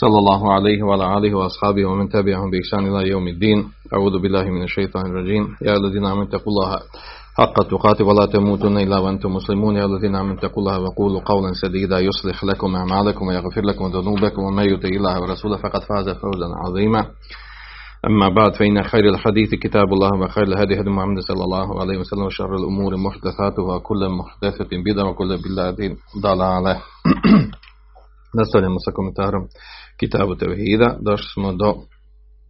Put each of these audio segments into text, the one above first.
صلى الله عليه وعلى آله وأصحابه ومن تبعهم بإحسان إلى يوم الدين. أعوذ بالله من الشيطان الرجيم. يا الذين آمنوا اتقوا الله حق تقاته ولا تموتن إلا وأنتم مسلمون. يا الذين آمنوا اتقوا الله وقولوا قولا سديدا يصلح لكم أعمالكم ويغفر لكم ذنوبكم. ومن يطع الله ورسوله فقد فاز فوزا عظيما. أما بعد فإن خير الحديث كتاب الله وخير الهدي هدي محمد صلى الله عليه وسلم. وشر الأمور محدثاتها وكل محدثة بدعة وكل بدعة ضلالة. Nastavljamo sa komentarom Kitabu Tevhida. Došli smo do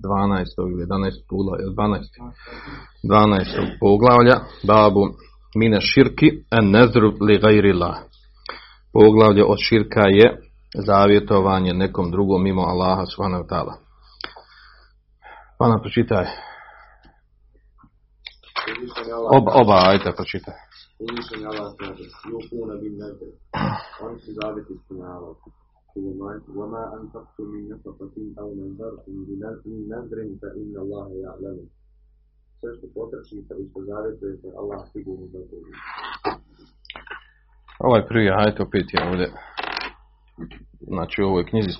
12. ili 11. poglavlja, 12. 12. poglavlja, babu mine širki en nezru li gajrila. Poglavlje od širka je zavjetovanje nekom drugom mimo Allaha subhanahu ta'ala. Pa nam pročitaj. Oba, oba ajta pročitaj. Allah kaže. Oni su. وما أنفقتم من نفقة أو نذرتم من نذر فإن الله يعلم. Sve što potračite i što zavjetujete, Allah sigurno da to vidi. Ovaj prvi ajet opet je ovdje znači u ovoj knjizi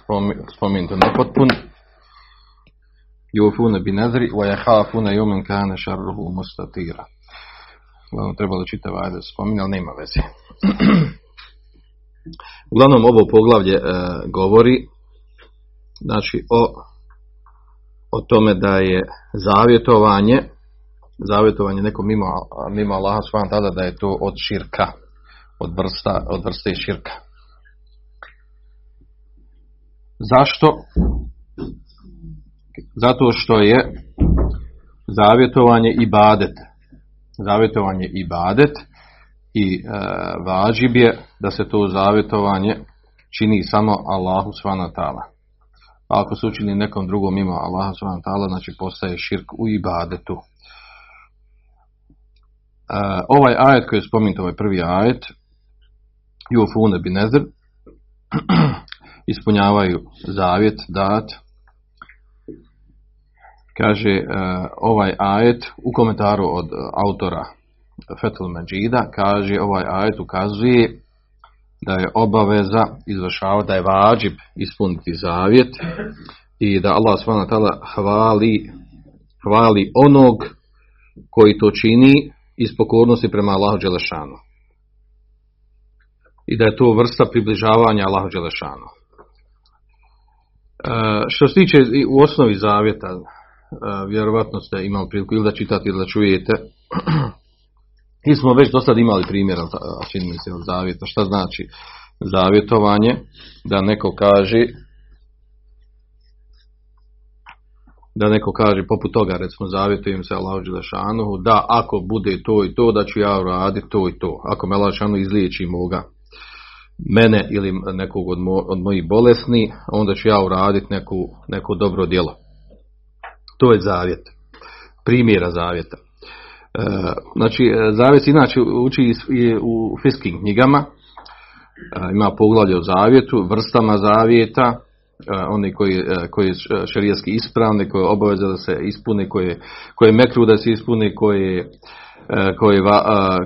spomenuto nepotpun yufuna bi nadri wa yakhafuna yawman kana sharruhu mustatira. Uglavnom trebalo čitav ajet spominje, ali nema veze. Uglavnom ovo poglavlje e, govori znači o, o tome da je zavjetovanje zavjetovanje nekom mimo, mimo Allaha tada da je to od širka od vrsta, od vrste širka. Zašto? Zato što je zavjetovanje ibadet. Zavjetovanje ibadet i e, važib je da se to zavjetovanje čini samo Allahu subhanahu ta'ala. A ako se učini nekom drugom mimo Allaha ta'ala, znači postaje širk u ibadetu. E, ovaj ajet koji je spominut, ovaj prvi ajet, Jufune bi nezr, ispunjavaju zavjet, dat, kaže e, ovaj ajet u komentaru od autora Fetul Međida kaže ovaj ajet ukazuje da je obaveza izvršavati, da je vađib ispuniti zavjet i da Allah s.w.t. hvali, hvali onog koji to čini iz pokornosti prema Allahu Đelešanu. I da je to vrsta približavanja Allahu Đelešanu. E, što se tiče u osnovi zavjeta, e, vjerovatno ste imali priliku ili da čitate ili da čujete, Mi smo već do sad imali primjera, čini mi se, od zavjeta. Šta znači zavjetovanje? Da neko kaže da neko kaže poput toga, recimo zavjetujem se Allahu Đelešanuhu, da ako bude to i to, da ću ja raditi to i to. Ako me Allah izliječi moga mene ili nekog od, mo, od mojih bolesni, onda ću ja uraditi neku, neko dobro djelo. To je zavjet. Primjera zavjeta. Znači, zavjet inače uči u fiskim knjigama, ima poglavlje o zavjetu, vrstama zavjeta, oni koji, koji je šarijaski ispravni, koje je obaveza da se ispuni, koje, koje je mekru da se ispuni, koje, koje,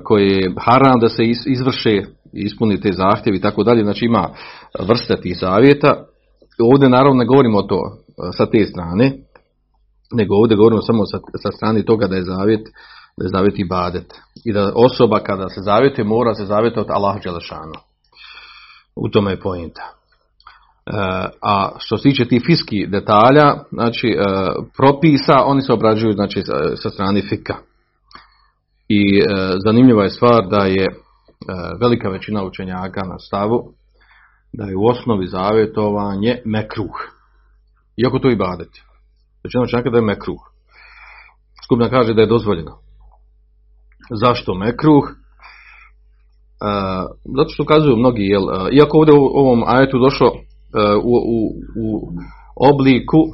koje je haram da se izvrše, ispuni te zahtjevi i tako dalje. Znači ima vrste tih zavjeta. Ovdje naravno ne govorimo o to sa te strane, nego ovdje govorimo samo sa, sa strane toga da je zavjet da je zavjet ibadet. I da osoba kada se zavjetuje mora se zavjetovati Allah Đelešanu. U tome je pojenta. E, a što se tiče tih fiski detalja, znači e, propisa, oni se obrađuju znači, sa strane fika. I e, zanimljiva je stvar da je velika većina učenjaka na stavu da je u osnovi zavjetovanje mekruh. Iako to ibadet. Većina učenjaka da je mekruh. Skupna kaže da je dozvoljeno. Zašto mekruh? E, zato što ukazuju mnogi, jel, iako ovdje u ovom ajetu došlo e, u, u, u, obliku e,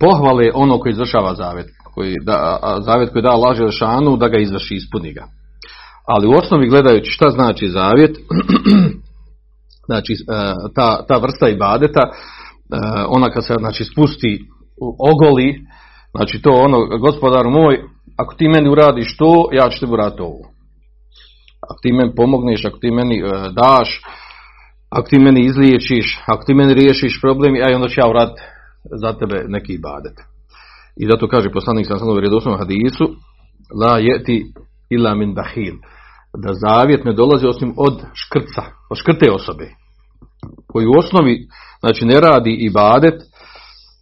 pohvale ono koji izvršava zavjet. koji da, a zavjet koji da Allah Želešanu da ga izvrši, ispuni ga. Ali u osnovi gledajući šta znači zavjet, znači e, ta, ta vrsta ibadeta, e, ona kad se znači spusti, ogoli, znači to ono, gospodar moj, ako ti meni uradiš to, ja ću tebi uraditi ovo. Ako ti meni pomogneš, ako ti meni e, daš, ako ti meni izliječiš, ako ti meni riješiš problem, aj onda ću ja uraditi za tebe neki ibadet. I zato kaže poslanik sam u vjerodostojnom hadisu, la jeti ila min bahil, da zavjet ne dolazi osim od škrca, od škrte osobe, koji u osnovi znači ne radi ibadet,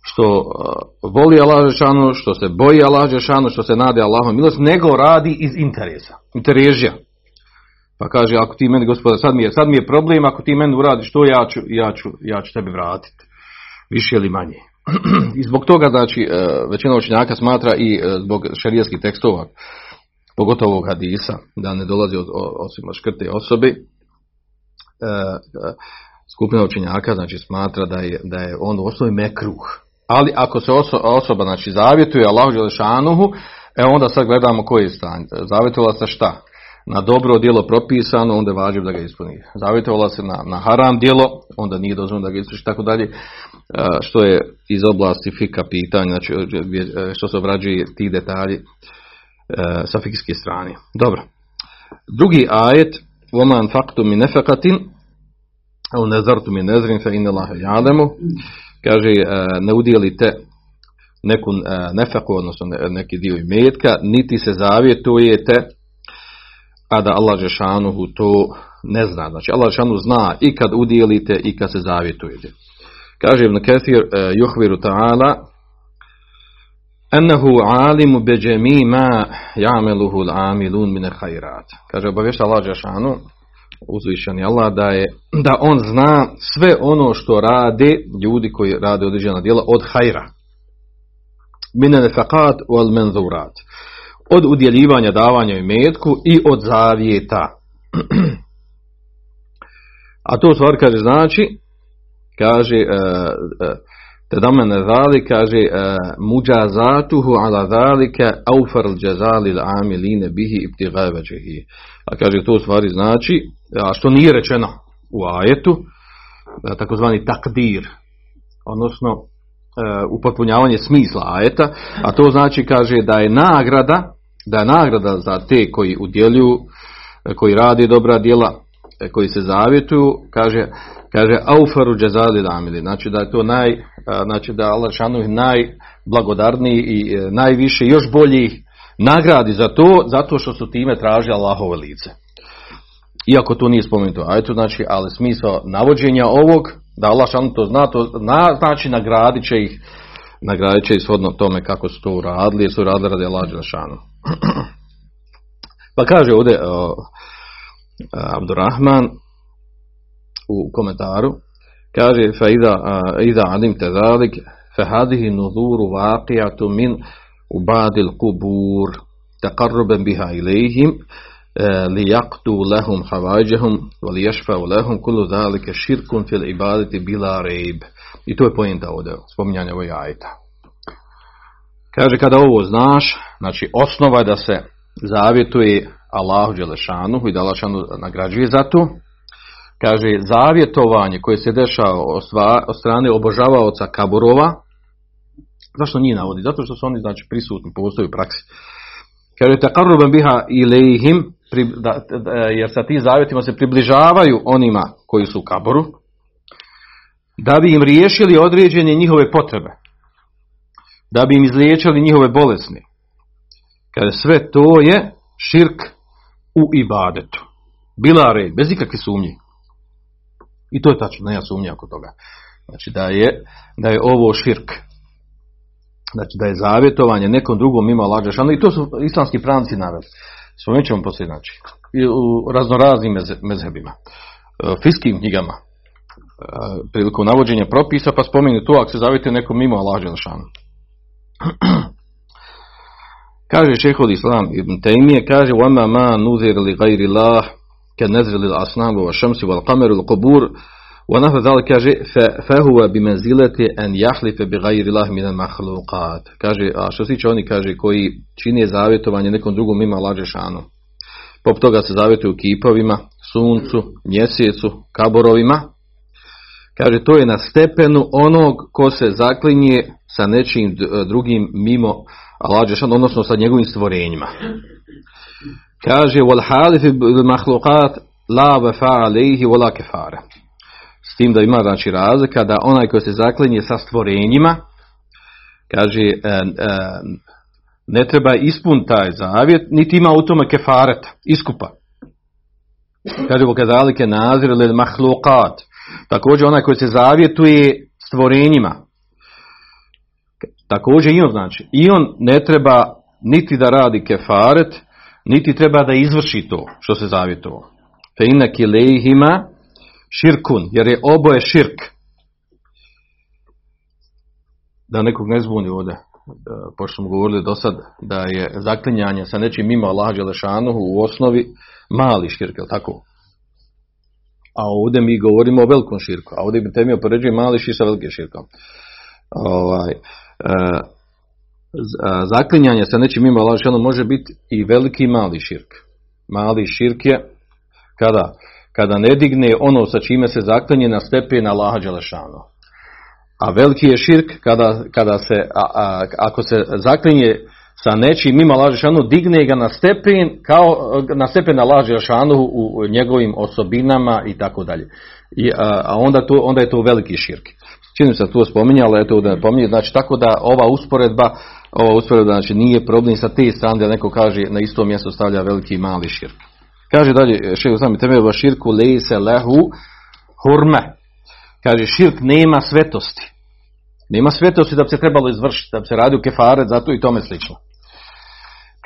što uh, voli Allah Žešanu, što se boji Allah Žešanu, što se nade Allahom milost, nego radi iz interesa, interesija. Pa kaže, ako ti meni, gospoda, sad mi je, sad mi je problem, ako ti meni uradiš to, ja ću, ja ću, ja ću tebi vratiti. Više ili manje. I zbog toga, znači, e, većina učenjaka smatra i e, zbog šerijskih tekstova, pogotovo ovog hadisa, da ne dolazi od, osim od škrte osobe, e, skupina učenjaka, znači, smatra da je, da je on u osnovi mekruh. Ali ako se osoba, znači, zavjetuje Allahu Đelešanuhu, e onda sad gledamo koji je stan. Zavjetovala se šta? na dobro djelo propisano, onda je važno da ga ispuni. Zavjetovala se na, na haram djelo, onda nije dozvoljeno da ga ispuni, tako dalje, što je iz oblasti fika pitanja, znači e, što se obrađuje ti detalji e, sa fikijske strane. Dobro. Drugi ajet, وَمَنْ فَقْتُ مِنْ نَفَقَتٍ أَوْ نَزَرْتُ مِنْ نَزْرٍ فَإِنَّ اللَّهَ يَعْلَمُ Kaže, e, ne udjelite neku nefeku, odnosno neki dio imetka, niti se zavjetujete a da Allah Žešanuhu to ne zna. Znači Allah Žešanu zna i kad udjelite i kad se zavjetujete. Kaže Ibn Kathir, juhviru ta'ala, Ennehu alimu beđemi ma jameluhu l'amilun mine hajrat. Kaže obavješta Allah Žešanu, uzvišeni Allah, da, je, da on zna sve ono što rade ljudi koji rade određena djela od hajra. Mine nefaqat wal menzurat od udjeljivanja davanja imetku i od zavjeta. A to stvar kaže znači, kaže, e, e, te da mene zali, kaže, e, muđazatuhu ala zalike aufar džazali amiline bihi ibtigajveđehi. A kaže, to stvari znači, a što nije rečeno u ajetu, takozvani takdir, odnosno upotpunjavanje smisla ajeta, a to znači kaže da je nagrada da je nagrada za te koji udjeljuju, koji radi dobra djela, koji se zavjetuju, kaže, kaže aufaru džezali lamili, znači da je to naj, znači da Allah šanu najblagodarniji i e, najviše, još bolji nagradi za to, zato što su time traži Allahove lice. Iako to nije spomenuto, a eto znači, ali smisao navođenja ovog, da Allah šanu to zna, to znači nagradit će ih, nagradit će ih shodno tome kako su to uradili, jer su uradili radi Allah šanu. Pa kaže ovdje uh, Abdurrahman u komentaru, kaže fa iza, alim zalik fa hadihi nuzuru vaqijatu min ubadil kubur taqarruban biha ilihim li yaqtu lahum havađahum wa li yashfa'u lahum kullu zalika širkun fil ibadati bila rejb. I to je pojenta ovdje, spominjanje ovog ajta. Kaže, kada ovo znaš, znači osnova je da se zavjetuje Allahu Đelešanu i da Allah nagrađuje za to. Kaže, zavjetovanje koje se dešava od strane obožavaoca kaburova, zašto njih navodi? Zato što su oni znači, prisutni, postoji u praksi. Kaže, taqarruban biha ilihim, jer sa tim zavjetima se približavaju onima koji su u kaboru, da bi im riješili određenje njihove potrebe da bi im izliječili njihove bolesni. Kada sve to je širk u ibadetu. Bila rej, bez ikakve sumnje. I to je tačno, nema sumnje oko toga. Znači da je, da je ovo širk. Znači da je zavjetovanje nekom drugom ima lađa I to su islamski pravnici naveli. Spomenut ćemo poslije znači. I u raznoraznim mezhebima. E, fiskim knjigama. E, prilikom navođenja propisa pa spomenu to ako se zavjetuje nekom mimo Allah Želešanu. kaže šehol Islam ibn Taymiye, kaže وَمَا مَا نُذِرْ لِغَيْرِ اللَّهِ kad nezreli asnamu wa šamsi wal kameru kubur wa nahu dal kaže fahuwa bi manzilati an yahlifa bi ghayri Allah min al makhluqat kaže a što se tiče oni kaže koji čini zavjetovanje nekom drugom mimo Lađešanu pop toga se zavjetuju kipovima suncu, mjesecu, kaborovima. Kaže to je na stepenu onog ko se zaklinje sa nečim drugim mimo Lađešanu odnosno sa njegovim stvorenjima kaže wal halif bil makhluqat la wafa alayhi wala kafara s tim da ima znači razlika da onaj koji se zaklinje sa stvorenjima kaže e, e, ne treba ispun taj zavjet niti ima u tome kefaret iskupa. Kaže pokazalike nazir ili mahlukat također onaj koji se zavjetuje stvorenjima. Također i on znači i on ne treba niti da radi kefaret niti treba da izvrši to što se zavjetovao fe inak ilehima širkun, jer je oboje širk. Da nekog ne zbuni ovdje, pošto smo govorili do sad, da je zaklinjanje sa nečim mimo Allaha Đelešanuhu u osnovi mali širk, je tako? A ovdje mi govorimo o velikom širku, a ovdje bi te mi opoređuje mali širk sa velikim širkom. Ovaj, e, zaklinjanje sa nečim mimo Allaha Đelešanuhu može biti i veliki i mali širk. Mali širk je kada kada ne digne ono sa čime se zaklinje na stepen Allaha Đelešanu. A veliki je širk kada, kada se, a, a, ako se zaklinje sa nečim mimo Allaha Đelešanu, digne ga na stepen, kao na stepen Allaha Đelešanu u njegovim osobinama i tako dalje. I, a, a onda, to, onda je to veliki širk. Čini se to spominjalo, eto da pominje, znači tako da ova usporedba, ova usporedba znači nije problem sa te strane da neko kaže na isto mjesto stavlja veliki i mali širk. Kaže dalje, šeho sami teme širku lejse lehu hurme. Kaže, širk nema svetosti. Nema svetosti da bi se trebalo izvršiti, da bi se radio kefaret, zato i tome slično.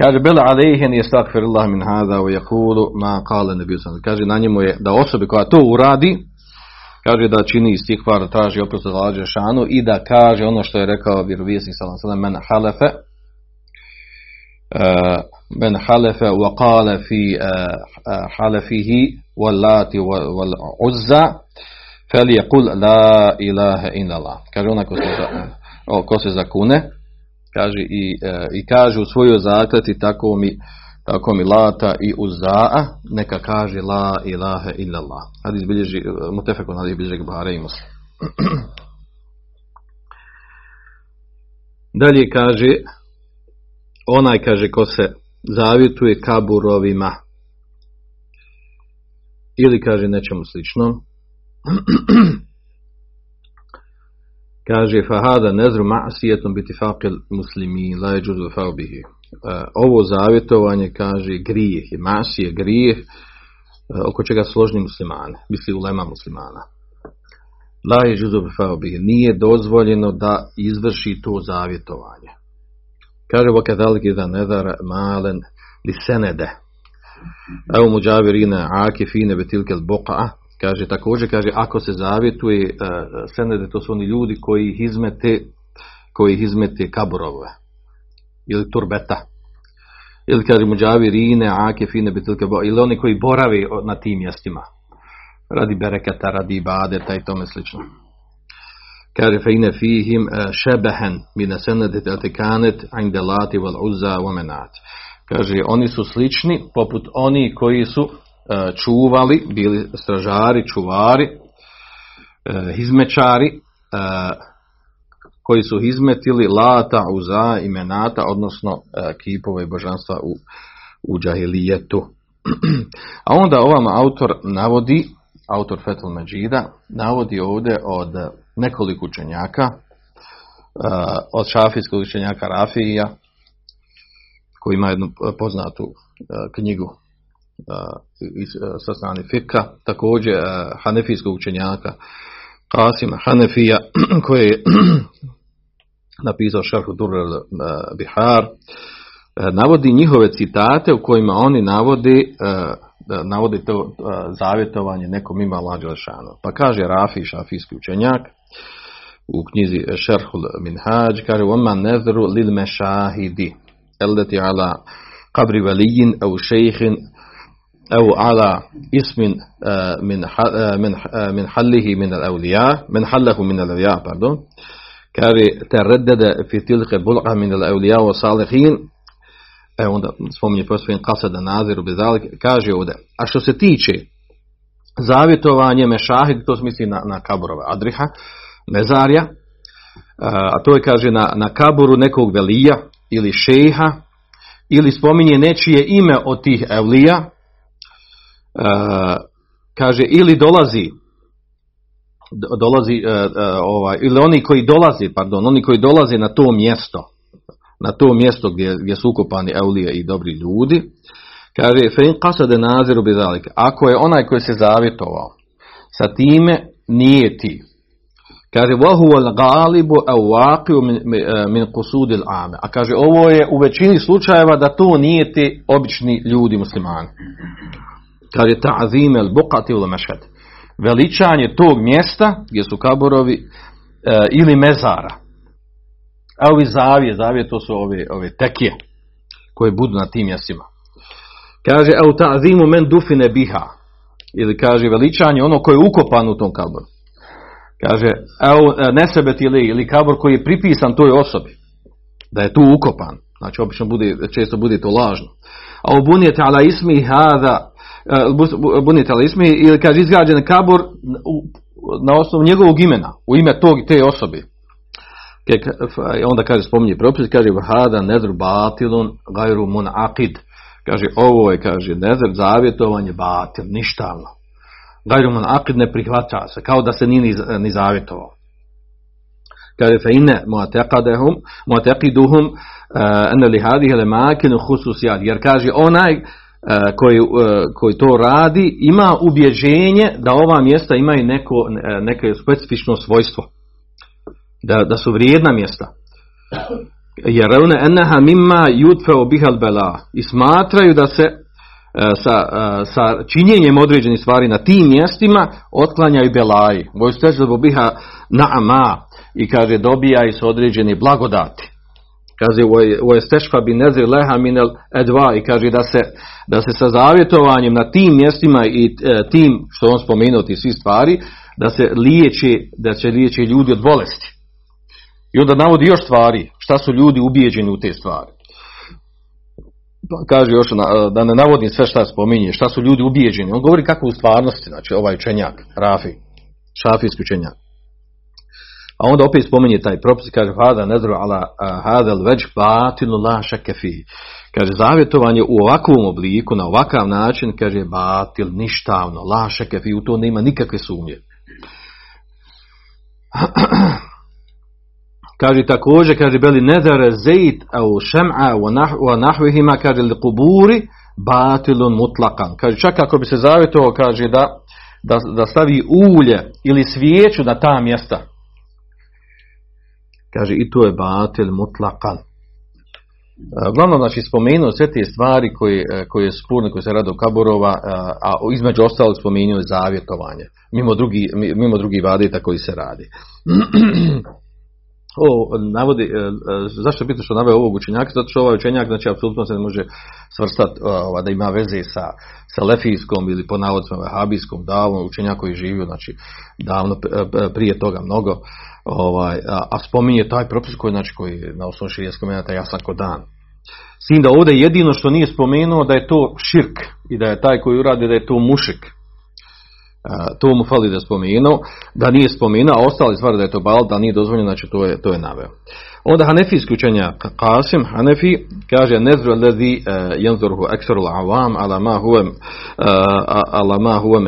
Kaže, bela alejhen je stakfirillah min hada wa jakulu ma nebiju sam. Kaže, na njemu je da osobi koja to uradi, kaže da čini istikvar, da traži oprost za lađe šanu i da kaže ono što je rekao vjerovijesnik sallam sallam, men halefe, من حلف وقال في حلفه واللات والعزى فليقول لا إله إلا الله kaže ona ko se, ko se zakune kaže i, i kaže u svojoj zakleti tako mi tako mi lata i uzaa neka kaže la ilaha illa Allah hadis bilježi mutefekun hadis bilježi Buhari i Muslim. Dalje kaže onaj kaže ko se zavjetuje kaburovima ili kaže nečemu slično kaže fahada nezru ma'sijetom biti faqil muslimi la jeđuzu faubihi ovo zavjetovanje kaže grijeh je masije grijeh e, oko čega složni muslimani misli ulema muslimana. La jeđuzu faubihi nije dozvoljeno da izvrši to zavjetovanje. Kaže wa kadhalika idha nadara malen li senede. Evo muđavirine akifine betilke buqa kaže također kaže ako se zavjetuje uh, senede to su oni ljudi koji izmete koji izmete kaburove ili turbeta. Ili kaže muđavirine akifine betilke buqa ili oni koji boravi na tim mjestima. Radi bereketa, radi ibadeta i tome slično. Kaže fe ine fihim šebehen mine senedet etikanet inde lati val uzza menat. Kaže, oni su slični poput oni koji su uh, čuvali, bili stražari, čuvari, uh, izmečari, koji su izmetili lata, uza i menata, odnosno kipove božanstva u, u džahilijetu. A onda ovam autor navodi, autor Fetul Međida, navodi ovdje od nekoliko učenjaka, uh, od šafijskog učenjaka Rafija, koji ima jednu poznatu uh, knjigu sa strane Fika, također hanefijskog učenjaka Kasima Hanefija, koji je napisao Šarhu Durrel eh, Bihar, eh, navodi njihove citate u kojima oni navodi eh, navodi to zavjetovanje nekom ima Lađelešanu. Pa kaže Rafi, šafijski učenjak, u knjizi Šerhul Minhaj, kaže Oma nezru lil mešahidi, eldeti ala kabri velijin, au šejihin, au ala ismin min hallihi min al-evlija, min hallahu min al-evlija, pardon, kaže tereddede fi tilke bulqa min al-awliya wa salihin, evo onda spominje posvijen kasada naziru bezalik, kaže ovdje, a što se tiče zavjetovanje mešahid, to se misli na, na kaburove adriha, mezarja, a to je kaže na, na kaburu nekog velija ili šeha ili spominje nečije ime od tih evlija kaže ili dolazi dolazi, e, e, ovaj, ili oni koji dolaze, pardon, oni koji dolaze na to mjesto, na to mjesto gdje, gdje su ukopani eulije i dobri ljudi, kaže, fein kasade naziru bezalik, ako je onaj koji se zavjetovao, sa time nije ti. Kaže, vahu al galibu au min kusudil e, ame. A kaže, ovo je u većini slučajeva da to nije ti obični ljudi muslimani. Kaže, ta'zime al bukati ul mešhed. Veličanje tog mjesta gdje su kaborovi e, ili mezara. A ovi zavije, zavije to su ove, ove tekije koje budu na tim mjestima. Kaže, au ta'zimu men dufine biha. Ili kaže, veličanje ono koje je ukopan u tom kaboru. Kaže, evo nesebet ili, ili kabor koji je pripisan toj osobi. Da je tu ukopan. Znači, obično bude, često bude to lažno. A u bunijete ala ismi hada, bunijete ala ismi, ili kaže izgrađen kabor na osnovu njegovog imena, u ime tog te osobe. Onda kaže, spominje propis, kaže, hada nedru batilun gajru mun akid. Kaže, ovo je, kaže, nezr zavjetovanje batil, ništavno. Gajruman akid ne prihvaća se, kao da se nije ni, ni zavjetovao. Kaže, fe ine muateqiduhum, ene li hadih ele makinu hususijad. Jer kaže, onaj koji, koji to radi, ima ubjeđenje da ova mjesta imaju neko, neko specifično svojstvo. Da, da su vrijedna mjesta. Jer one eneha mimma yudfeo bihal bela. I smatraju da se sa, sa činjenjem određenih stvari na tim mjestima otklanjaju belaji. Vojstežu biha na'ama i kaže dobija i su određeni blagodati. Kaže u estešfa bi nezir leha minel edva i kaže da se, da se sa zavjetovanjem na tim mjestima i e, tim što on spomenuo ti svi stvari da se liječi, da će liječi ljudi od bolesti. I onda navodi još stvari, šta su ljudi ubijeđeni u te stvari kaže još da ne navodim sve šta spominje, šta su ljudi ubijeđeni. On govori kako u stvarnosti, znači ovaj učenjak, Rafi, šafijski učenjak. A onda opet spominje taj propis, kaže hada nedru ala hadal već batinu la šekefi. Kaže zavjetovanje u ovakvom obliku, na ovakav način, kaže batil, ništavno, la šekefi, u to nema nikakve sumnje. Kaže također, kaže beli nedare zejt au šem'a wa nahvihima, kaže li kuburi batilun mutlakan. Kaže čak ako bi se zavjetovao, kaže da, da, da stavi ulje ili svijeću na ta mjesta. Kaže i to je batil mutlakan. Uglavnom, znači, spomenuo sve te stvari koje, koje je spurne, koje se rade u Kaborova, a između ostalog spomenuo je zavjetovanje, mimo drugi, mimo drugi vadeta koji se radi. ovo navodi, e, e, zašto je bitno što naveo ovog učenjaka? Zato što ovaj učenjak, znači, apsolutno se ne može svrstati ova, da ima veze sa, sa lefijskom ili po navodcima vehabijskom davno, učenjak koji živio, znači, davno e, prije toga mnogo, ovaj, a, a spominje taj propis koji, znači, koji na osnovu širijeskom je jasan ko dan. S tim da ovdje jedino što nije spomenuo da je to širk i da je taj koji uradi da je to mušik to mu fali da spomenuo, da nije spomenuo, a ostali stvari da je to bal, da nije dozvoljeno, znači to je, to je naveo. Onda Hanefijski učenja Qasim, Hanefi, kaže nezru lezi jenzorhu ekserul avam ala ma huve ala ma huve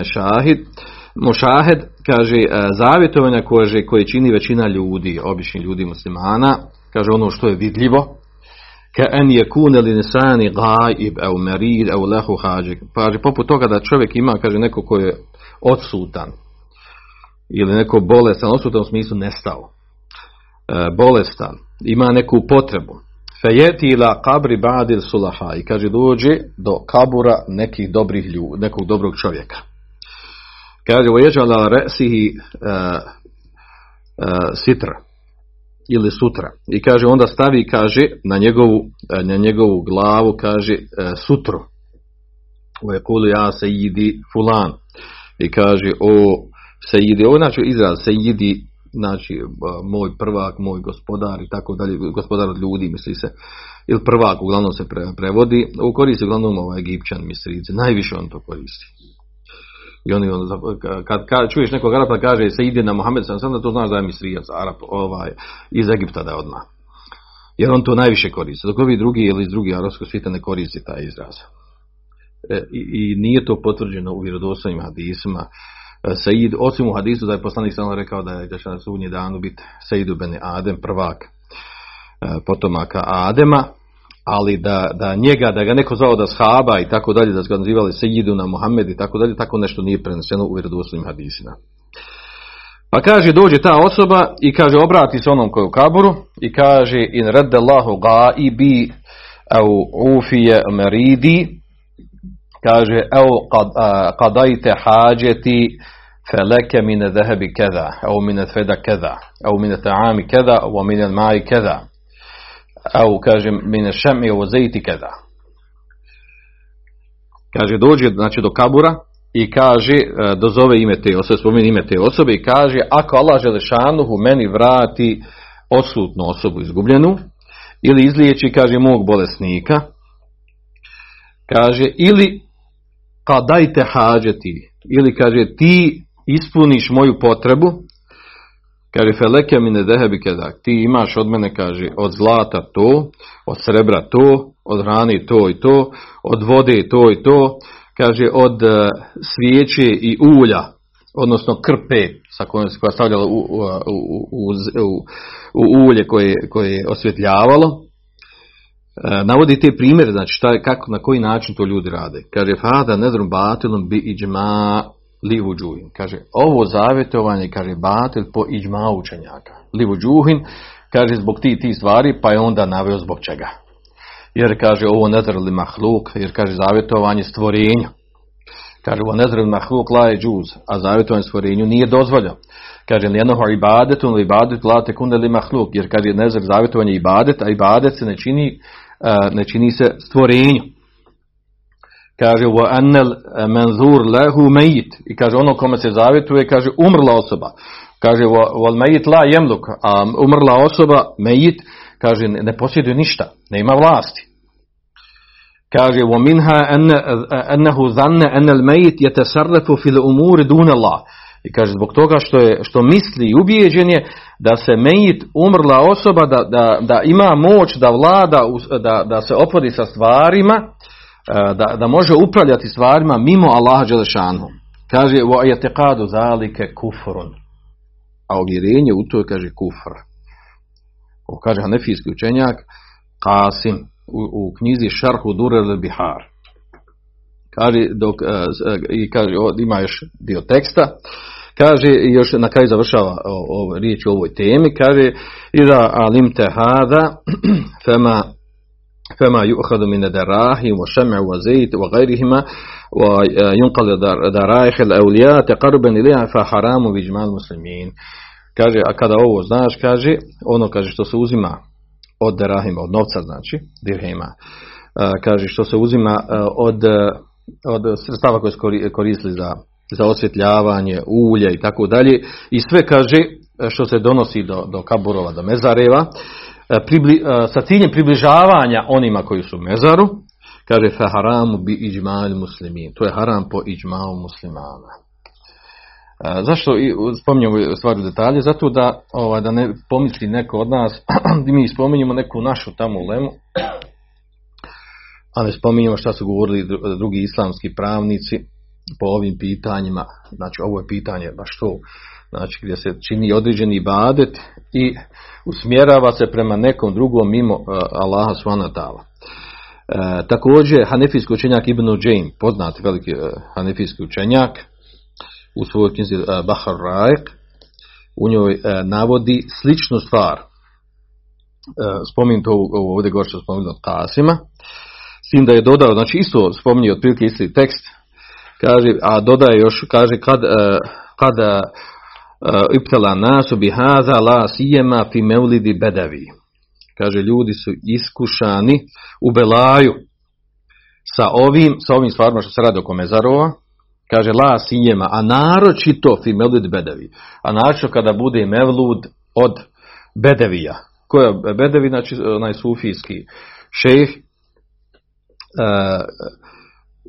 Mošahed, kaže, zavjetovanja koje, koje čini većina ljudi, obični ljudi muslimana, kaže ono što je vidljivo, ka en je kune li nisani gaib, au merid, au lehu hađik. Kaže, poput toga da čovjek ima, kaže, neko ko je odsutan ili neko bolestan, odsutan u smislu nestao, e, bolestan, ima neku potrebu, fejeti ila kabri badil sulaha i kaže dođe do kabura nekih dobrih ljudi, nekog dobrog čovjeka. Kaže, vojeđala resihi uh, uh, sitra ili sutra. I kaže, onda stavi, kaže, na njegovu, na njegovu glavu, kaže, sutru. je kulu ja sejidi fulan. I kaže o sejidi, ovo znači izraz sejidi, znači moj prvak, moj gospodar i tako dalje, gospodar od ljudi misli se, ili prvak uglavnom se pre, prevodi, u koristi uglavnom ovaj Egipćan misrice, najviše on to koristi. I oni, on, kad, kad, čuješ nekog Arapa kaže se ide na Mohamed sam sam da to znaš da je misrijac Arap ovaj, iz Egipta da je odmah. Jer on to najviše koristi. Dok ovi drugi ili iz drugih arapskog svijeta ne koristi taj izraz. E, i, i, nije to potvrđeno u vjerodostojnim hadisima. E, Said, osim u hadisu da je poslanik samo rekao da je da će na sudnji danu biti Saidu ben Adem prvak e, potomaka Adema, ali da, da njega, da ga neko zvao da shaba i tako dalje, da ga nazivali Sejidu na Muhammed i tako dalje, tako nešto nije preneseno u vjerodostojnim hadisima. Pa kaže, dođe ta osoba i kaže, obrati se onom koji je u kaburu i kaže, in redde Allahu gaibi au ufije meridi, kaže, evo qadajte hađeti feleke mine zehebi keda, evo mine feda keda, evo mine ta'ami keda, evo mine maji keda, evo kaže, mine šemi, evo zejti keda. Kaže, dođe znači, do kabura i kaže, e, dozove ime te osobe, spomeni ime te osobe i kaže, ako Allah Želešanuhu meni vrati odsutnu osobu izgubljenu, ili izliječi, kaže, mog bolesnika, kaže, ili dajte hađeti, ili kaže, ti ispuniš moju potrebu, kaže, feleke mi ne dehebi kedak, ti imaš od mene, kaže, od zlata to, od srebra to, od hrane to i to, od vode to i to, kaže od uh, svijeće i ulja, odnosno krpe sa kojom se koja stavljala u, u, u, u, ulje koje, koje je osvjetljavalo. Uh, navodi te primjere, znači šta kako, na koji način to ljudi rade. Kaže, fada nedrum batilom bi iđma livu džuhin. Kaže, ovo zavjetovanje, kaže, batil po iđma učenjaka. Livu džuhin, kaže, zbog ti ti stvari, pa je onda naveo zbog čega jer kaže ovo nezrli mahluk, jer kaže zavjetovanje stvorenju. Kaže ovo nezrli mahluk la je džuz, a zavjetovanje stvorenju nije dozvoljeno. Kaže jednoho ibadetu ili ibadet la tekunde li mahluk, jer kaže nezrli zavjetovanje ibadet, a ibadet se ne čini, ne čini se stvorenju kaže wa anel menzur lehu meit i kaže ono kome se zavjetuje kaže umrla osoba. Kaže wal meit la jemluk a umrla osoba meit kaže ne posjeduje ništa nema vlasti. Kaže wa minha annahu zanna an al meit yatasarrafu fil umuri dun Allah. I kaže zbog toga što je što misli i ubijeđen je da se meit umrla osoba da, da, da ima moć da vlada da, da se opodi sa stvarima da, da može upravljati stvarima mimo Allaha Đelešanu. Kaže wa yataqadu zalike kufrun. A uvjerenje u to kaže kufr. Ovo kaže hanefijski učenjak Qasim u, u knjizi Šarhu Durer Bihar. Kaže, dok, i kaže, ima još dio teksta, kaže, još na kraju završava o, o, riječ o ovoj temi, kaže, Ida alim te hada, fema فما يؤخذ من الدراهم والشمع والزيت وغيرهما وينقل درائح الأولياء تقربا إليها فحرام بإجماع المسلمين kaže, a kada ovo znaš, kaže, ono kaže što se uzima od derahima, od novca znači, dirhema, kaže što se uzima od, od sredstava koje su koristili za, za osvjetljavanje, ulje i tako dalje, i sve kaže što se donosi do, do kaburova, do mezareva, pribli, sa ciljem približavanja onima koji su mezaru, kaže fe haramu bi iđmal muslimin. To je haram po iđmalu muslimana. Zašto spominjemo stvari u detalje? Zato da, ovaj, da ne pomisli neko od nas, mi spominjemo neku našu tamo lemu, a ne spominjemo šta su govorili drugi islamski pravnici po ovim pitanjima. Znači, ovo je pitanje baš to, znači, gdje se čini određeni badet i usmjerava se prema nekom drugom mimo uh, Allaha subhanahu E, također, hanefijski učenjak Ibn Uđain, poznati veliki uh, hanefijski učenjak, u svojoj knjizi uh, Bahar Raik, u njoj uh, navodi sličnu stvar. Uh, spominje to ovdje gore što od Kasima, s tim da je dodao, znači isto spominje otprilike isti tekst, kaže, a dodaje još, kaže, kad, kada ibtala nasu bihaza la sijema fi meulidi bedavi. Kaže, ljudi su iskušani u belaju sa ovim, sa ovim stvarima što se radi oko mezarova, kaže la sinjema, a naročito fi melud bedevi, a naročito kada bude mevlud od bedevija. Ko je bedevi, znači onaj sufijski šejh e,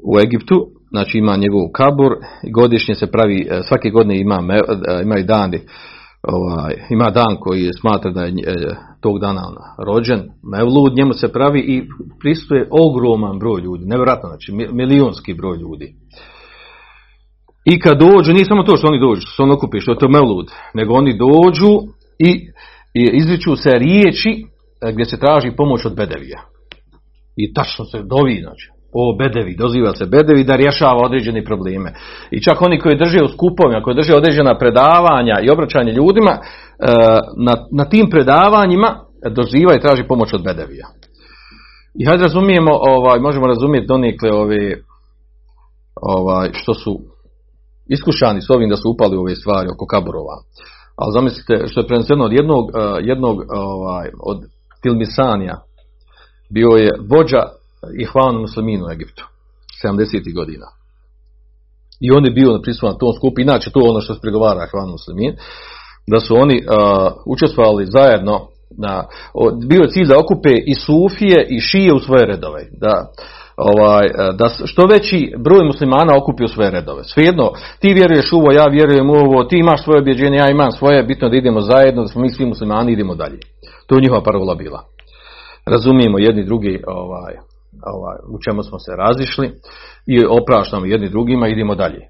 u Egiptu, znači ima njegov kabur, godišnje se pravi, e, svake godine ima, e, ima i dani, ovaj, ima dan koji je smatra da je e, tog dana on rođen, Mevlud, njemu se pravi i pristuje ogroman broj ljudi, nevjerojatno, znači mi- milijunski broj ljudi. I kad dođu, nije samo to što oni dođu, što se on okupi, što je to Mevlud, nego oni dođu i, i izriču se riječi gdje se traži pomoć od Bedevija. I tačno se dovi, znači, o Bedevi, doziva se Bedevi da rješava određene probleme. I čak oni koji drže u skupovima, koji drže određena predavanja i obraćanje ljudima, e, na, na tim predavanjima doziva i traži pomoć od Bedevija. I hajde razumijemo, ovaj, možemo razumjeti donekle ove, ovaj, što su iskušani s ovim da su upali u ove stvari oko kaburova. Ali zamislite što je preneseno od jednog, eh, jednog ovaj, od Tilmisanija, bio je vođa Ihvan musliminu u Egiptu, 70. godina. I on je bio prisutan na tom skupu, inače to ono što se pregovara Ihvan muslimin, da su oni eh, učestvovali zajedno na, bio je cilj da okupe i sufije i šije u svoje redove, da, ovaj, da što veći broj muslimana okupi u svoje redove. Svejedno, ti vjeruješ u ovo, ja vjerujem u ovo, ti imaš svoje objeđenje, ja imam svoje, bitno da idemo zajedno, da smo mi svi muslimani, idemo dalje. To je njihova parola bila. Razumijemo jedni drugi ovaj, ovaj, u čemu smo se razišli i opraštamo jedni drugima i idemo dalje. E,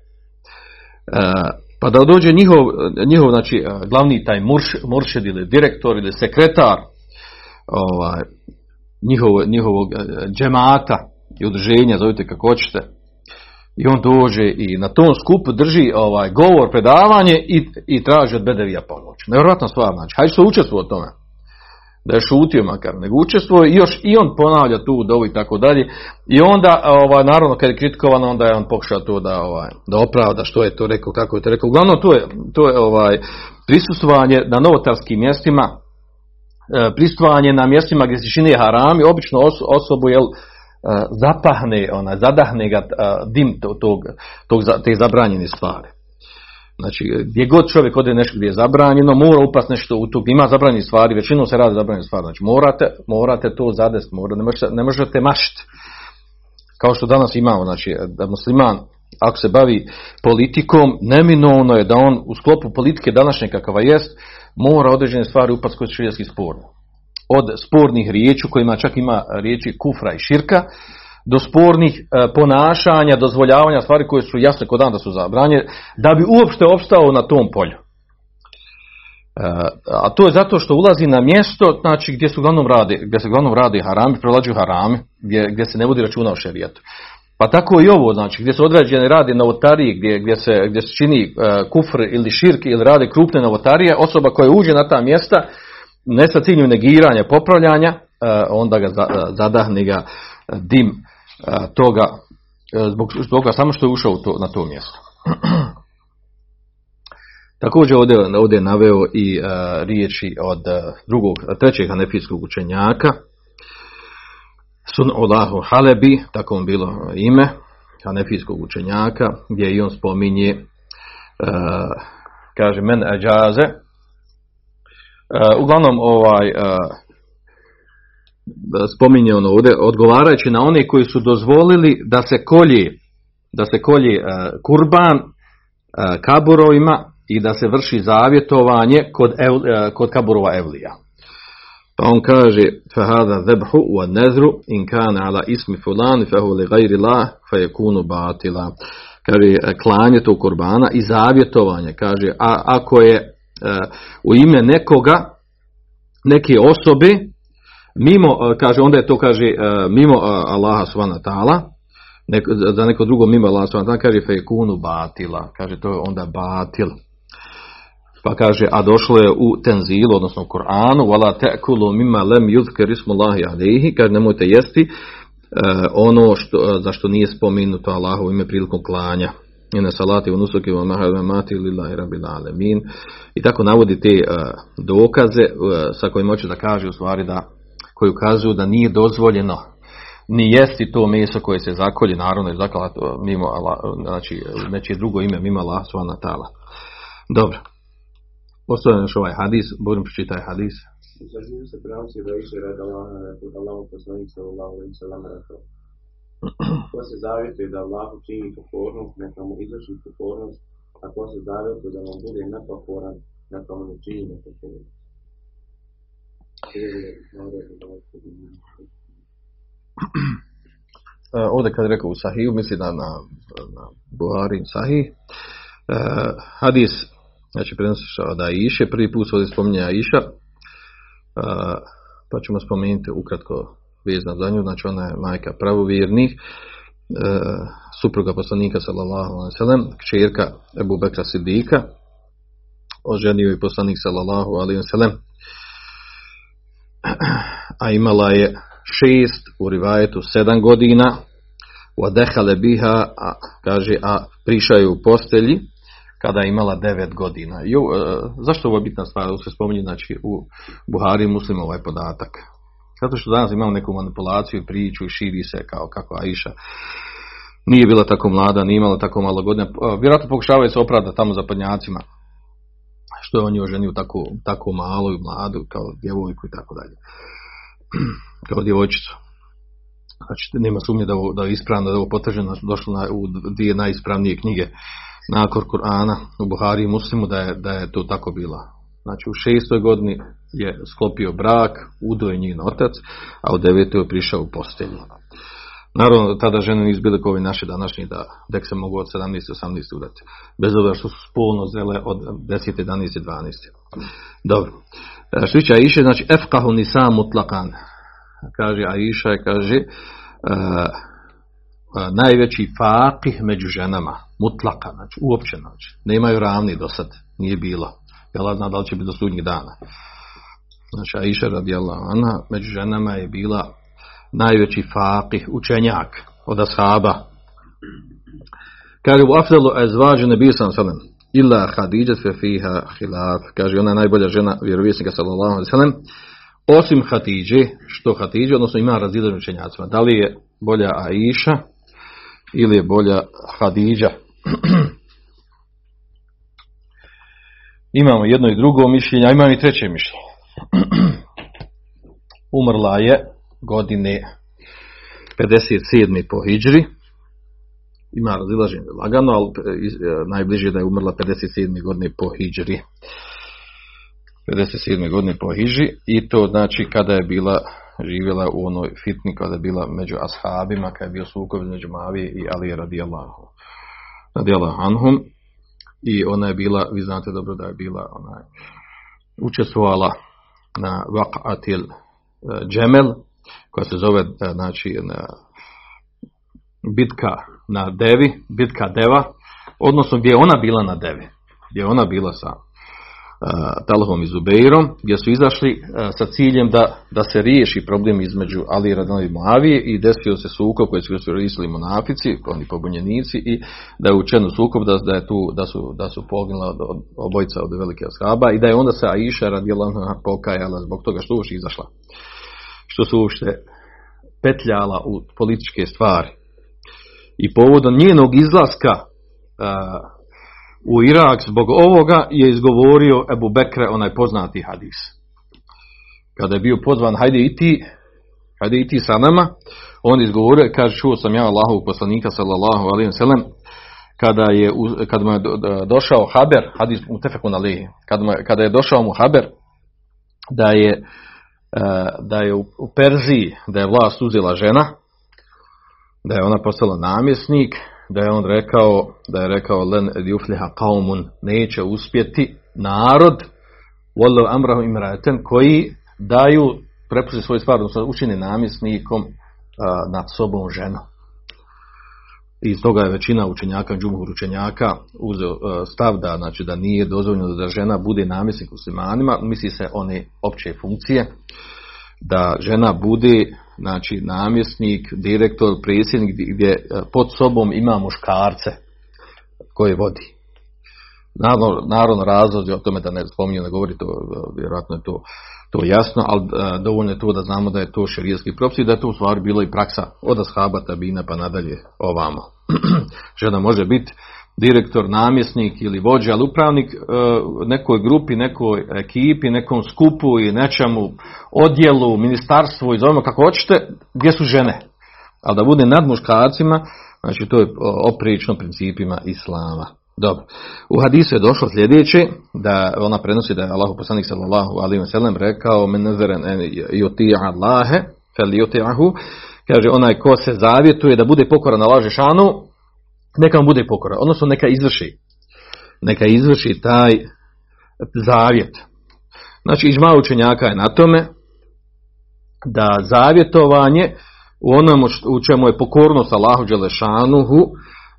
pa da dođe njihov, njihov znači, e, glavni taj murš, muršed ili direktor ili sekretar ovaj, njihov, njihovog e, džemata i udruženja, zovite kako hoćete, i on dođe i na tom skupu drži ovaj govor, predavanje i, i traži od Bedevija pomoć. Nevjerojatna stvar, znači, hajde što učestvuje u tome. Da je šutio makar, nego učestvuje i još i on ponavlja tu dovu i tako dalje. I onda, ovaj, naravno, kad je kritikovan, onda je on pokušao to da, ovaj, da opravda što je to rekao, kako je to rekao. Uglavnom, to je, to je ovaj, prisustvovanje na novotarskim mjestima, e, prisustvovanje na mjestima gdje se čini harami, obično os- osobu jel, e, zapahne, ona, zadahne ga e, dim to- tog, tog, te zabranjene stvari. Znači, gdje god čovjek ode nešto gdje je zabranjeno, mora upast nešto u to, ima zabranjene stvari, većinom se radi zabranjene stvari, znači morate, morate to zadest, mora, ne, možete, ne možete mašiti. Kao što danas imamo, znači, da musliman, ako se bavi politikom, neminovno je da on u sklopu politike današnje kakava jest, mora određene stvari upast koje su širijetski sporne. Od spornih riječi, kojima čak ima riječi kufra i širka, do spornih e, ponašanja, dozvoljavanja stvari koje su jasne kod dan da su zabranjene, da bi uopšte opstao na tom polju. E, a to je zato što ulazi na mjesto znači gdje se uglavnom radi, gdje se uglavnom radi harami, prolađuju harami, gdje, gdje se ne vodi računa o šerijetu. Pa tako i ovo, znači gdje se određene radi novotarije, gdje, gdje, se, gdje se čini e, kufr ili širk ili rade krupne novotarije, osoba koja uđe na ta mjesta, ne sa ciljem negiranja, popravljanja, onda ga za- zadahne ga dim toga, e, zbog toga samo što je ušao to, na to mjesto. Također ovdje, ovdje je naveo i e, riječi od e, drugog, trećeg hanefijskog učenjaka, Sun Olahu Halebi, tako bilo ime, hanefijskog učenjaka, gdje i on spominje, e, kaže, men ađaze, e, uglavnom ovaj, spominje ono ovdje, odgovarajući na one koji su dozvolili da se kolji, da se kolji e, kurban e, kaburovima i da se vrši zavjetovanje kod, ev, e, kod kaburova evlija. Pa on kaže fahada zebhu u nezru in kana ala ismi fulan fahu li gajri la fejekunu batila. Kaže klanje tog kurbana i zavjetovanje. Kaže a, ako je u ime nekoga, neke osobe mimo, e, kaže, onda je to, kaže, e, mimo e, Allaha ta'ala, neko, za neko drugo mimo Allaha subhanahu wa ta'ala, kaže, fejkunu batila, kaže, to je onda batil. Pa kaže, a došlo je u tenzilu, odnosno u Koranu, wala ta'kulu mimma lam yuzkar ismullahi alayhi, kaže, nemojte jesti ono što, za što nije spomenuto Allahovo ime prilikom klanja. Ine salati u nusuki wa mahal mati lillahi rabbil alamin. I tako navodi te dokaze sa kojima hoće da kaže u stvari da koji ukazuju da nije dozvoljeno ni jesti to meso koje se zakolje, naravno to mimo Allah, znači nečije drugo ime mimo Allah subhanahu ta'ala. Dobro. Ostavljam još ovaj hadis, budem pročitaj hadis. Se Allah. Ko se zavjetuje da Allahu čini pokornost, neka mu izvrši pokornost, a ko se zavjetuje da mu bude nepokoran, neka mu ne čini nepokornost. Ovdje kad rekao u Sahiju, misli da na, na Buhari Sahih. E, hadis, znači prenosi da Iše, prvi put se ovdje spominje Iša, e, pa ćemo spomenuti ukratko vezano za nju, znači ona je majka pravovjernih, e, supruga poslanika sallallahu alaihi sallam, kćerka Ebu Bekra Sidika, oženio je poslanik sallallahu alaihi sallam, a imala je šest, u rivajetu sedam godina, u adehale biha, a, kaže, a prišaju u postelji, kada je imala devet godina. I, uh, zašto ovo je bitna stvar? Ovo se spominje znači, u Buhari muslim ovaj podatak. Zato što danas imamo neku manipulaciju, priču i širi se kao kako Aisha nije bila tako mlada, nije imala tako malo godina. Vjerojatno pokušavaju se opravdati tamo za podnjacima. Što je on je oženio tako, tako malo i mladu, kao djevojku i tako dalje. Kao djevojčicu. Znači, nema sumnje da, da je ispravno, da je ovo potvrđeno, došlo na, u dvije najispravnije knjige nakon Kur'ana u Buhari i Muslimu da je, da je to tako bila. Znači u šestoj godini je sklopio brak, udo je njen otac, a u devetoj je prišao u postelju. Naravno, tada žene nisu bile kao ovi naši današnji da dek se mogu od 17. 18. udati. Bez obzira što su spolno zrele od 10. 11. 12. Dobro. Će Aisha, znači efkahu nisa mutlakan. Kaže Aisha, kaže uh, najveći fakih među ženama, mutlaka, znači uopće, znači, nemaju ravni do sad, nije bilo. Jel zna da li će biti do sudnjih dana. Znači, Aisha radijallahu anha, među ženama je bila najveći fakih, učenjak od ashaba. Kaže, u afdalu ezvađu ne bio sam sallam, illa hadidžet fe fiha hilaf, kaže, ona je najbolja žena vjerovjesnika sallallahu alaihi sallam, osim Hatidže, što Hatidže, odnosno ima razilaženje učenjacima. Da li je bolja Aisha ili je bolja Hadidža? imamo jedno i drugo mišljenje, a imamo i treće mišljenje. Umrla je godine 57. po Hidžri. Ima razilaženje lagano, ali najbliže je da je umrla 57. godine po Hidžri. 57. godine po Hiži i to znači kada je bila živjela u onoj fitni kada je bila među ashabima, kada je bio sukob među Mavije i Ali radijallahu radijallahu anhum i ona je bila, vi znate dobro da je bila onaj, učestvovala na Vaqatil Džemel koja se zove znači na bitka na Devi, bitka Deva, odnosno gdje je ona bila na Devi, gdje je ona bila sa Talhom i Zubeirom, gdje su izašli sa ciljem da, da se riješi problem između Ali Radanovi i Moavije i desio se sukob koji su koristili monafici, oni pobunjenici i da je učeno sukob da, da, je tu, da su, da su poginula obojica od velike ashaba i da je onda se Aisha radijela pokajala zbog toga što uopšte izašla. Što su uopšte petljala u političke stvari. I povodom njenog izlaska u Irak zbog ovoga je izgovorio Ebu Bekre onaj poznati hadis. Kada je bio pozvan, hajde i ti, hajde i ti sa nama, on izgovorio, kaže, čuo sam ja Allahovog poslanika, sallallahu alaihi sallam, kada je, kada mu je došao Haber, hadis mu tefekun kada, kada je došao mu Haber, da je, da je u Perziji, da je vlast uzela žena, da je ona postala namjesnik, da je on rekao, da je rekao len yufliha qaumun neće uspjeti narod wallahu amrahu imraten koji daju prepusti svoju stvar, učine namjesnikom a, nad sobom ženu. I toga je većina učenjaka, džumhur učenjaka uzeo stav da, znači, da nije dozvoljeno da žena bude namjesnik muslimanima, misli se one opće funkcije, da žena bude znači namjesnik, direktor, predsjednik gdje pod sobom ima muškarce koje vodi. Naravno, razlozi o tome da ne spominju, ne govori to, vjerojatno je to, to jasno, ali e, dovoljno je to da znamo da je to šerijski propis i da je to u stvari bilo i praksa od ashaba tabina pa nadalje ovamo. Žena može biti direktor, namjesnik ili vođa, ali upravnik e, nekoj grupi, nekoj ekipi, nekom skupu i nečemu odjelu, ministarstvu i zovemo kako hoćete, gdje su žene. Ali da bude nad muškarcima, znači to je oprično principima islama. Dobro. U hadisu je došlo sljedeće, da ona prenosi da je Allahu poslanik sallallahu alaihi wa sallam rekao men nazaren en yuti'a Allahe fel yuti'ahu kaže onaj ko se zavjetuje da bude pokoran Allaha šanu neka mu bude pokoran, odnosno neka izvrši neka izvrši taj zavjet. Znači ižma učenjaka je na tome da zavjetovanje u onom u čemu je pokornost Allahu Đelešanuhu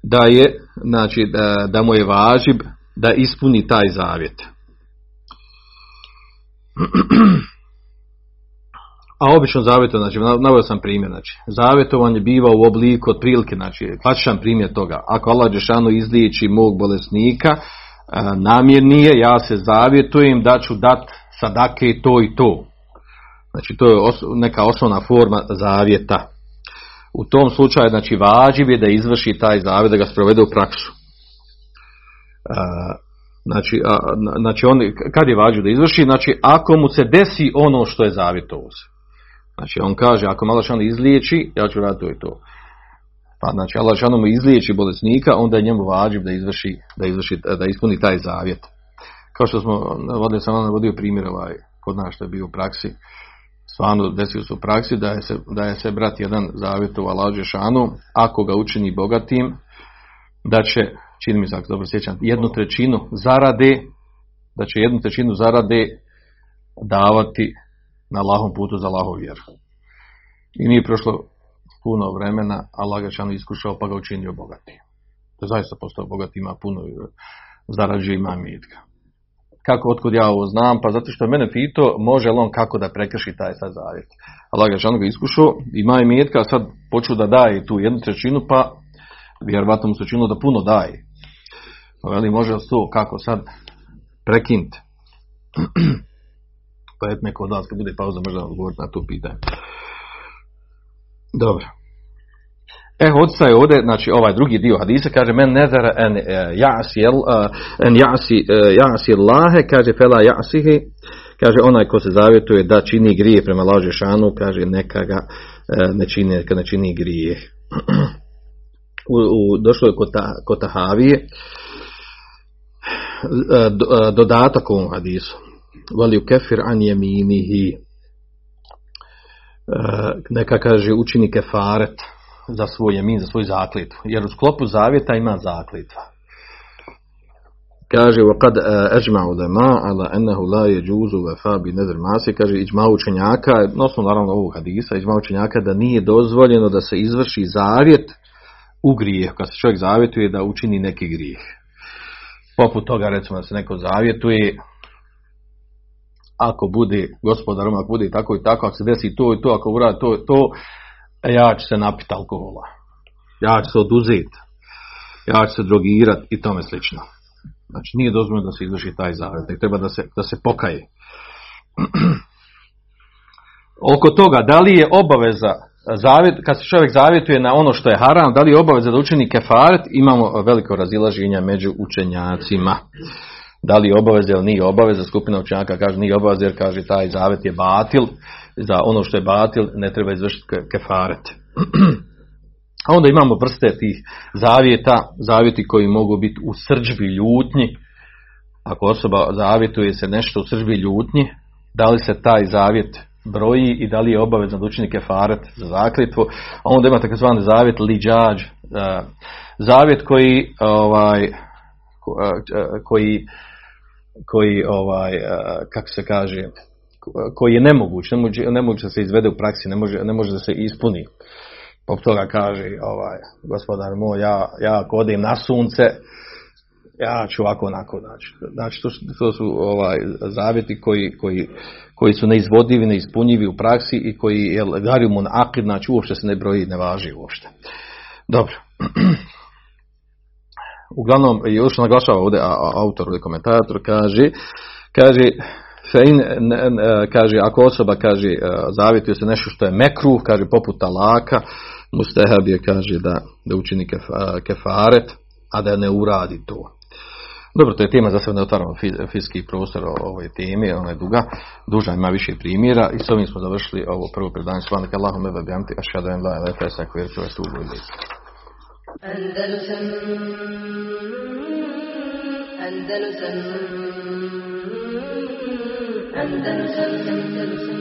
da je, znači, da, da mu je važib da ispuni taj zavjet. A obično zavjeto, znači, naveo sam primjer, znači, zavjetovanje biva u obliku otprilike, znači, klasičan primjer toga. Ako Allah Đešanu izliječi mog bolesnika, namjernije, ja se zavjetujem da ću dat sadake to i to. Znači, to je neka osnovna forma zavjeta u tom slučaju znači važiv je da izvrši taj zavjet, da ga sprovede u praksu. znači, a, znači on, kad je važiv da izvrši, znači ako mu se desi ono što je zavjetovo. Znači on kaže, ako malo on izliječi, ja ću raditi to i to. Pa znači Allah mu izliječi bolesnika, onda je njemu važiv da izvrši, da izvrši, da ispuni taj zavjet. Kao što smo, vodili sam vam navodio primjer ovaj, kod nas što je bio u praksi, stvarno desio se u praksi da je se, da je se brat jedan zavjetovao Lađe Šanu, ako ga učini bogatim, da će, čini mi se ako dobro sjećam, jednu trećinu zarade, da će jednu trećinu zarade davati na lahom putu za lahov vjeru. I nije prošlo puno vremena, Allah ga Šanu iskušao pa ga učinio bogatim. To zaista postao bogat, ima puno zarađuje ima mitka. Kako, otkud ja ovo znam? Pa zato što je mene pitao, može li on kako da prekrši taj sad zavjet. Allah ga ga iskušao, ima i mijetka, sad poču da daje tu jednu trećinu, pa vjerovatno mu se činilo da puno daje. Pa veli, može li to, kako sad prekinti? pa et neko od vas kad bude pauza možda odgovoriti na to pitanje. Dobro. E, odsta je ovdje, znači ovaj drugi dio hadisa, kaže men nezara en e, jasi, e, en jasi, e, jasi lahe, kaže fela jasihi, kaže onaj ko se zavjetuje da čini grije prema laže šanu, kaže neka ga ne čini, neka ne čini grije. U, u, došlo je kod, ta, kod Tahavije dodatak ovom hadisu. Vali u kefir an jeminihi. Neka kaže učini kefaret za svoj jemin, za svoj zakljetvu. Jer u sklopu zavjeta ima zakljetva. Kaže, وَقَدْ أَجْمَعُ دَمَا عَلَى أَنَّهُ لَا يَجُوزُ وَفَا بِنَذْرِ مَاسِ Kaže, iđma učenjaka, odnosno naravno ovog hadisa, iđma učenjaka da nije dozvoljeno da se izvrši zavjet u grijeh. Kad se čovjek zavjetuje da učini neki grijeh. Poput toga, recimo, da se neko zavjetuje, ako bude gospodarom, ako bude tako i tako, ako se desi to i to, ako uradi to i to, E, ja ću se napiti alkohola, ja ću se oduzeti, ja ću se drogirati i tome slično. Znači nije dozvoljeno da se izvrši taj zavjet, treba da se, da se pokaje. Oko toga, da li je obaveza zavjet, kad se čovjek zavjetuje na ono što je haram, da li je obaveza da učini kefaret, imamo veliko razilaženje među učenjacima. Da li je obaveza ili nije obaveza, skupina učenjaka kaže nije obaveza jer kaže taj zavjet je batil, za ono što je batil ne treba izvršiti kefaret. A onda imamo vrste tih zavjeta, zavjeti koji mogu biti u srđbi ljutnji. Ako osoba zavjetuje se nešto u srđbi ljutnji, da li se taj zavjet broji i da li je obavezno da učini kefaret za zakljetvu. A onda ima takozvani zavjet liđađ, e, zavjet koji ovaj, e, koji koji ovaj, e, kako se kaže, koji je nemoguć, ne može da se izvede u praksi, ne može, ne može da se ispuni. Pop toga kaže, ovaj, gospodar moj, ja, ja ako odem na sunce, ja ću ovako onako, znači, znači to, to su ovaj, zavjeti koji, koji, koji su neizvodivi, neispunjivi u praksi i koji je garimun akid, znači uopšte se ne broji, ne važi uopšte. Dobro. uglavnom, još naglašava ovdje autor ili komentator, kaže, kaže, fein, ne, kaže, ako osoba kaže, e, zavjetuje se nešto što je mekruh, kaže, poput talaka, mustehab je, kaže, da, da učini kef, kefaret, a da ne uradi to. Dobro, to je tema, za sve ne otvaramo fizički prostor o ovoj temi, ona je duga, duža ima više primjera i s ovim smo završili ovo prvo predanje. Svanak Allahum ebe bihamti, ašhadu en la ilaha illa anta astaghfiruka wa. Andalusam Andalusam Andalusam Andalusam